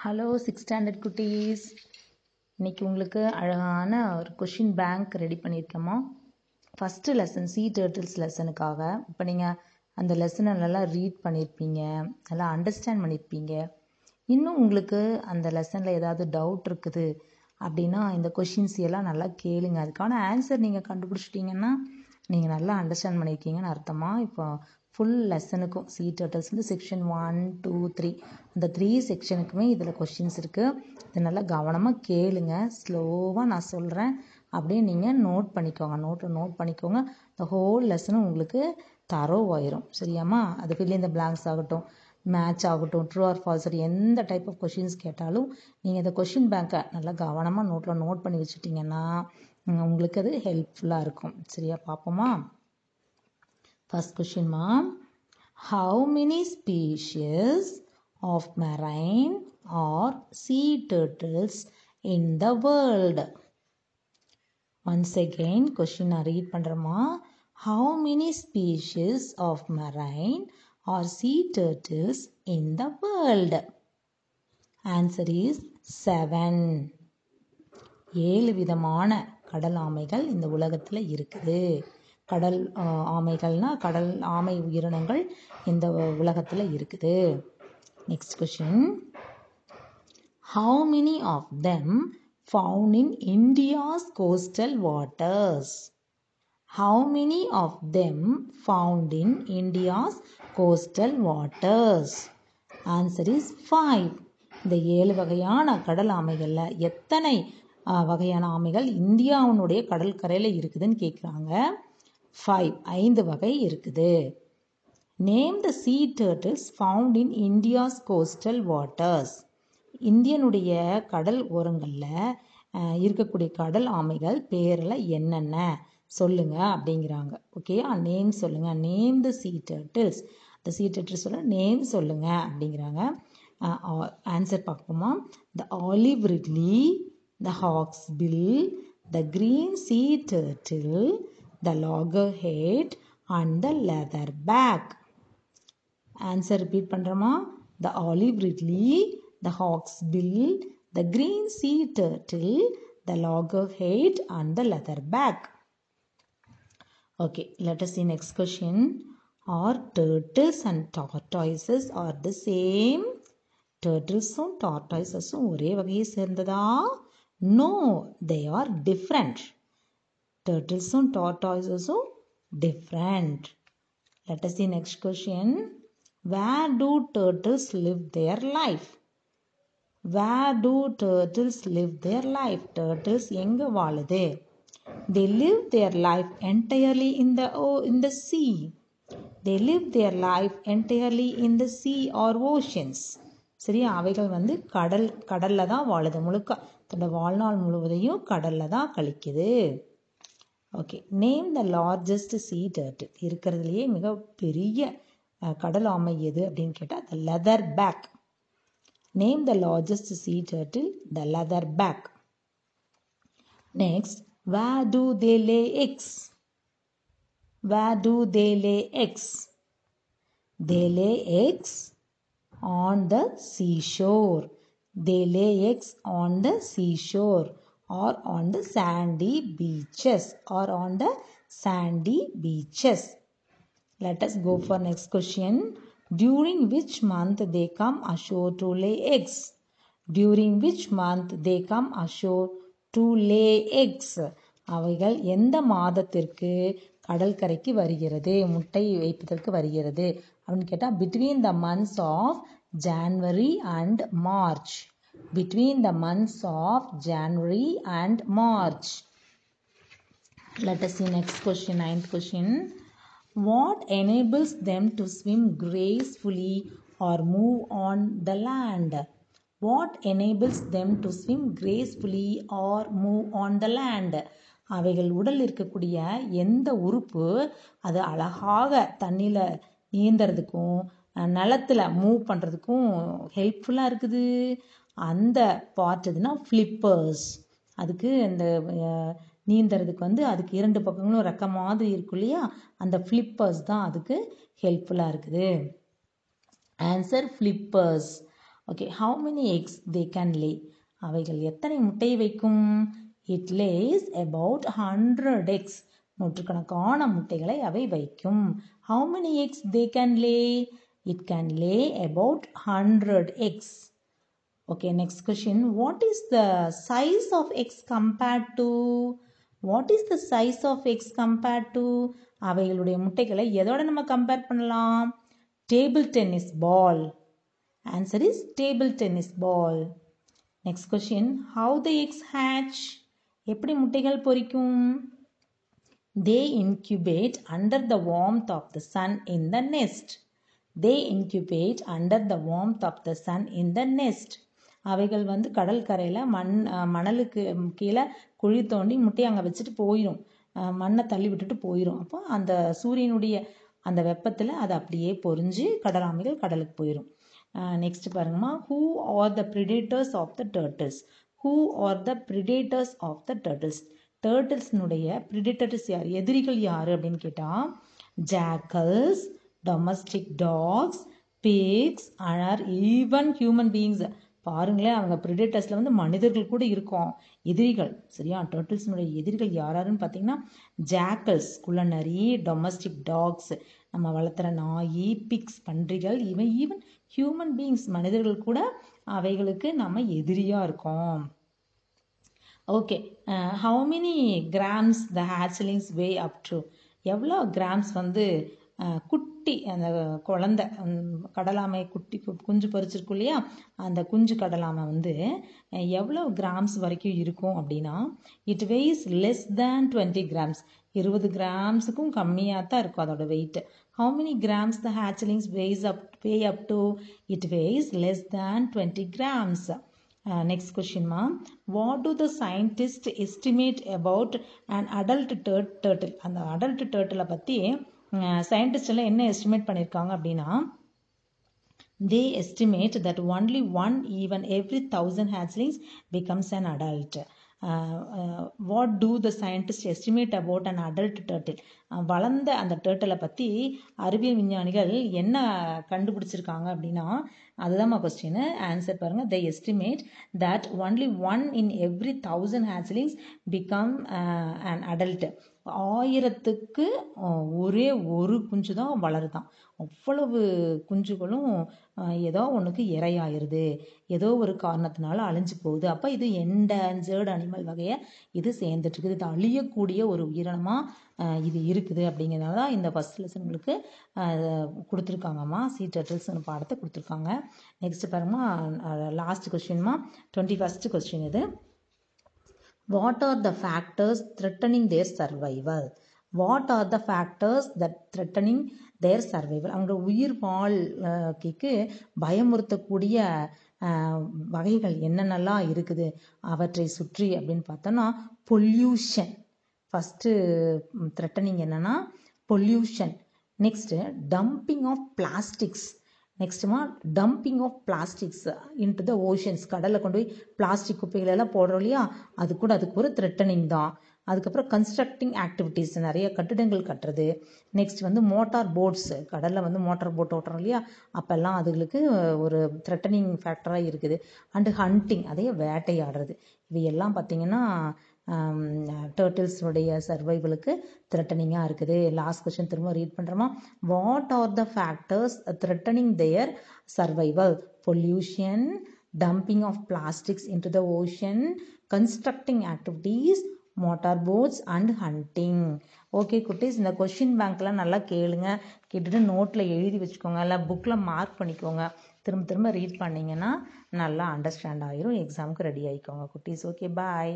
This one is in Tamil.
ஹலோ சிக்ஸ் ஸ்டாண்டர்ட் குட்டீஸ். இன்றைக்கி உங்களுக்கு அழகான ஒரு கொஷின் பேங்க் ரெடி பண்ணியிருக்கோமா ஃபஸ்ட்டு லெசன் சி டேர்ட்டில்ஸ் லெசனுக்காக இப்போ நீங்கள் அந்த லெசனை நல்லா ரீட் பண்ணியிருப்பீங்க நல்லா அண்டர்ஸ்டாண்ட் பண்ணியிருப்பீங்க. இன்னும் உங்களுக்கு அந்த லெசனில் ஏதாவது டவுட் இருக்குது அப்படின்னா இந்த கொஷின்ஸ் எல்லாம் நல்லா கேளுங்க. அதுக்கான ஆன்சர் நீங்கள் கண்டுபிடிச்சிட்டிங்கன்னா நீங்கள் நல்லா அண்டர்ஸ்டாண்ட் பண்ணியிருக்கீங்கன்னு அர்த்தமாக இப்போ ஃபுல் லெசனுக்கும் சி டர்டல்ஸ் வந்து செக்ஷன் ஒன் டூ த்ரீ அந்த த்ரீ செக்ஷனுக்குமே இதில் கொஷின்ஸ் இருக்குது இது நல்லா கவனமாக கேளுங்க. ஸ்லோவாக நான் சொல்கிறேன் அப்படியே நீங்கள் நோட் பண்ணிக்கோங்க. நோட்டில் நோட் பண்ணிக்கோங்க. இந்த ஹோல் லெசனும் உங்களுக்கு தரோ ஆயிரும் சரியாம்மா? அது ஃபில் இந்த பிளாங்க்ஸ் ஆகட்டும். மேட்ச் ஆகட்டும். ட்ரூ ஆர் ஃபால்ஸ் எந்த டைப் ஆஃப் கொஷின்ஸ் கேட்டாலும் நீங்கள் இந்த கொஷின் பேங்க்கை நல்லா கவனமாக நோட்டில் நோட் பண்ணி வச்சுட்டிங்கன்னா உங்களுக்கு அது ஹெல்ப்ஃபுல்லாக இருக்கும். சரியா? பார்ப்போமா? First question, ma'am. How many species of marine or sea turtles in the world? Once again, question நான் read பண்ணுறேம்மா How many species of marine or sea turtles in the world? Answer is seven. ஏழு விதமான கடல் ஆமைகள் இந்த உலகத்தில் இருக்குது கடல் ஆமைகள்னா கடல் ஆமை உயிரினங்கள் இந்த உலகத்தில் இருக்குது. Next question how many of them found in India's coastal waters how many of them found in India's coastal waters answer is five இந்த ஏழு வகையான கடல் ஆமைகளில் எத்தனை வகையான ஆமைகள் இந்தியாவினுடைய கடற்கரையில் இருக்குதுன்னு கேட்குறாங்க ஃபைவ் ஐந்து வகை இருக்குது. Name the sea turtles found in India's coastal waters இந்தியனுடைய கடல் ஓரங்களில் இருக்கக்கூடிய கடல் ஆமைகள் பேரில் என்னென்ன? சொல்லுங்க அப்படிங்கிறாங்க. ஓகேயா நேம் சொல்லுங்க. Name the sea turtles the sea turtles சொல்ல நேம் சொல்லுங்க அப்படிங்கிறாங்க. ஆன்சர் பார்ப்போமா? The olive ridley the hawksbill the green sea turtle the loggerhead and the leatherback. Answer repeat பண்றோமா the olive ridley, the hawk's bill, the green sea turtle, the loggerhead and the leatherback. Okay, let us see next question. Are turtles and tortoises are the same? Turtles-உம் tortoises-உம் ஒரே வகையை சேர்ந்ததா? No, they are different. turtles-உம் tortoises-உம் different. Let us see next question. Where do turtles live their life? Where do turtles live their life? Turtles எங்க வாழுது? They live their life entirely in the oh, in the sea. They live their life entirely in the sea or oceans. சரியா அவைகள் வந்து கடல் கடல்ல தான் வாழுது முழுக்க தன்னோட வாழ்நாள் முழுவதையும் கடல்ல தான் கழிக்குது okay name the largest sea turtle இருக்கிறதுலையே மிக பெரிய கடல் ஆமை எது அப்படின்னு கேட்டால் the leatherback name the largest sea turtle the leatherback next where do they lay eggs where do they lay eggs they lay eggs on the seashore they lay eggs on the seashore or on the sandy beaches or on the sandy beaches. Let us go for next question. During which month they come ashore to lay eggs? During which month they come ashore to lay eggs? அவைகள் எந்த மாதத்திற்கு கடற்கரைக்கு வருகிறது முட்டை வைப்பதற்கு வருகிறது அப்படின்னு கேட்டால் between the months of January and March between the months of January and March. Let us see next question, ninth question. What enables them to swim gracefully or move on the land? What enables them to swim gracefully or move on the land? அவைகள் உடல் இருக்கக்கூடிய எந்த உறுப்பு அது அழகாக தண்ணியில் நீந்தறதுக்கும் நிலத்தில் மூவ் பண்ணுறதுக்கும் ஹெல்ப்ஃபுல்லாக இருக்குது அந்த பார்ட்டுனா ஃப்ளிப்பர்ஸ் அதுக்கு அந்த நீந்துறதுக்கு வந்து அதுக்கு இரண்டு பக்கங்களும் ரெக்க மாதிரி இருக்கும் இல்லையா? அந்த ஃப்ளிப்பர்ஸ் தான் அதுக்கு ஹெல்ப்ஃபுல்லாக இருக்குது. Answer flippers okay how many eggs they can lay அவைகள் எத்தனை முட்டை வைக்கும்? It lays about hundred eggs நூற்றுக்கணக்கான முட்டைகளை அவை வைக்கும். How many eggs they can lay it can lay about hundred eggs Okay, next question. What is the size of x compared to? What is the size of x compared to? அவைகளுடைய முட்டைகளை எதோட நம்ம கம்பேர் பண்ணலாம் table tennis ball answer is table tennis ball next question how the eggs hatch எப்படி முட்டைகள் பொரிக்கும் they incubate under the warmth of the sun in the nest they incubate under the warmth of the sun in the nest அவைகள் வந்து கடல் கரையில் மண் மணலுக்கு கீழே குழி தோண்டி முட்டையை அங்கே வச்சுட்டு போயிடும் மண்ணை தள்ளி விட்டுட்டு போயிடும் அப்போ அந்த சூரியனுடைய அந்த வெப்பத்தில் அது அப்படியே பொறிஞ்சு கடலாமைகள் கடலுக்கு போயிடும் நெக்ஸ்ட் பாருங்கம்மா. Who are the predators of the turtles who are the predators of the turtles டேர்டில்ஸ்னுடைய predators யார்? எதிரிகள் யார் அப்படின்னு கேட்டால் jackals domestic dogs pigs or even human beings பாருங்களேன் அவங்க ப்ரிடேட்டர்ஸில் வந்து மனிதர்கள் கூட இருக்கும். எதிரிகள் சரியா? டர்டில்ஸினுடைய எதிரிகள் யாராருன்னு பார்த்தீங்கன்னா ஜாக்கல்ஸ் நிறைய டொமஸ்டிக் டாக்ஸ் நம்ம வளர்த்துற நாய் பிக்ஸ் பன்றிகள் இவன் ஈவன் ஹியூமன் பீயிங்ஸ் மனிதர்கள் கூட அவைகளுக்கு நம்ம எதிரியாக இருக்கோம். Okay how many grams the hatchlings weigh up to எவ்வளோ கிராம்ஸ் வந்து குட் குட்டி அந்த குழந்த கடலாமை குட்டி குஞ்சு பறிச்சிருக்கும் இல்லையா? அந்த குஞ்சு கடலாமை வந்து எவ்வளோ கிராம்ஸ் வரைக்கும் இருக்கும் அப்படின்னா it weighs less than twenty grams இருபது கிராம்ஸுக்கும் கம்மியாக தான் இருக்கும் அதோட weight how many grams the hatchlings weighs up weigh up to it weighs less than twenty grams next கொஷின்மா what do the scientist estimate about and adult டேர்ட் turtle அந்த அடல்ட் டேர்ட்டிலை பற்றி சயின்டிஸ்ட் எல்லாம் என்ன எஸ்டிமேட் பண்ணியிருக்காங்க அப்படின்னா they estimate that only one even every thousand hatchlings becomes an adult what do the scientist estimate about an adult turtle வளர்ந்த அந்த டேர்ட்டலை பற்றி அறிவியல் விஞ்ஞானிகள் என்ன கண்டுபிடிச்சிருக்காங்க அப்படின்னா அதுதான் கொஸ்டின் ஆன்சர் பாருங்கள் the estimate that only one in every thousand hatchlings become an adult ஆயிரத்துக்கு uh, ஒரே ஒரு குஞ்சு தான் வளருதான். அவ்வளவு குஞ்சுகளும் uh, ஏதோ ஒன்றுக்கு இரையாயிருது. ஏதோ ஒரு காரணத்தினால அழிஞ்சு போகுது. அப்போ இது என்டேஞ்சர்டு அனிமல் வகையை இது சேர்ந்துட்டு இருக்குது. இது அழியக்கூடிய ஒரு உயிரினமாக uh, இது இருக்குது அப்படிங்கிறதுனால தான் இந்த ஃபஸ்ட் லெசன் உங்களுக்கு கொடுத்துருக்காங்கம்மா. சி டர்டில்ஸ்னு பாடத்தை கொடுத்துருக்காங்க. நெக்ஸ்ட் பாருங்கம்மா லாஸ்ட் கொஸ்டின்மா டுவெண்ட்டி ஃபஸ்ட் கொஸ்டின் இது. What are the factors threatening their survival what are the factors that threatening their survival அவங்களோட உயிர் வாழ்க்கைக்கு பயமுறுத்தக்கூடிய வகைகள் என்னென்னலாம் இருக்குது? அவற்றை சுற்றி அப்படின்னு பார்த்தோன்னா பொல்யூஷன் ஃபஸ்ட்டு த்ரெட்டனிங் என்னென்னா pollution next dumping of plastics நெக்ஸ்ட்டுமா dumping of plastics into the oceans கடலில் கொண்டு போய் பிளாஸ்டிக் குப்பைகளெல்லாம் போடுறோம் இல்லையா? அது கூட அதுக்கு ஒரு த்ரெட்டனிங் தான். அதுக்கப்புறம் கன்ஸ்ட்ரக்டிங் ஆக்டிவிட்டீஸ் நிறைய கட்டிடங்கள் கட்டுறது. நெக்ஸ்ட் வந்து மோட்டார் போட்ஸ் கடலில் வந்து மோட்டார் போட் ஓட்டுறோம் இல்லையா? அப்போல்லாம் அதுகளுக்கு ஒரு த்ரெட்டனிங் ஃபேக்டராக இருக்குது. அண்டு ஹண்டிங் அதே வேட்டையாடுறது. இவையெல்லாம் பார்த்திங்கன்னா டேர்ட்டில்ஸுடைய சர்வைவலுக்கு த்ரெட்டனிங்காக இருக்குது. லாஸ்ட் கொஷின் திரும்ப ரீட் பண்ணுறோமா what are the factors threatening their survival pollution dumping of plastics into the ocean constructing activities motor boats and hunting okay குட்டீஸ் இந்த கொஷின் பேங்க்லாம் நல்லா கேளுங்க. கேட்டுட்டு நோட்டில் எழுதி வச்சுக்கோங்க. இல்லை புக்கில் மார்க் பண்ணிக்கோங்க. திரும்ப திரும்ப ரீட் பண்ணிங்கன்னா நல்லா அண்டர்ஸ்டாண்ட் ஆகிரும் எக்ஸாமுக்கு ரெடி ஆகிக்கோங்க குட்டீஸ். Okay bye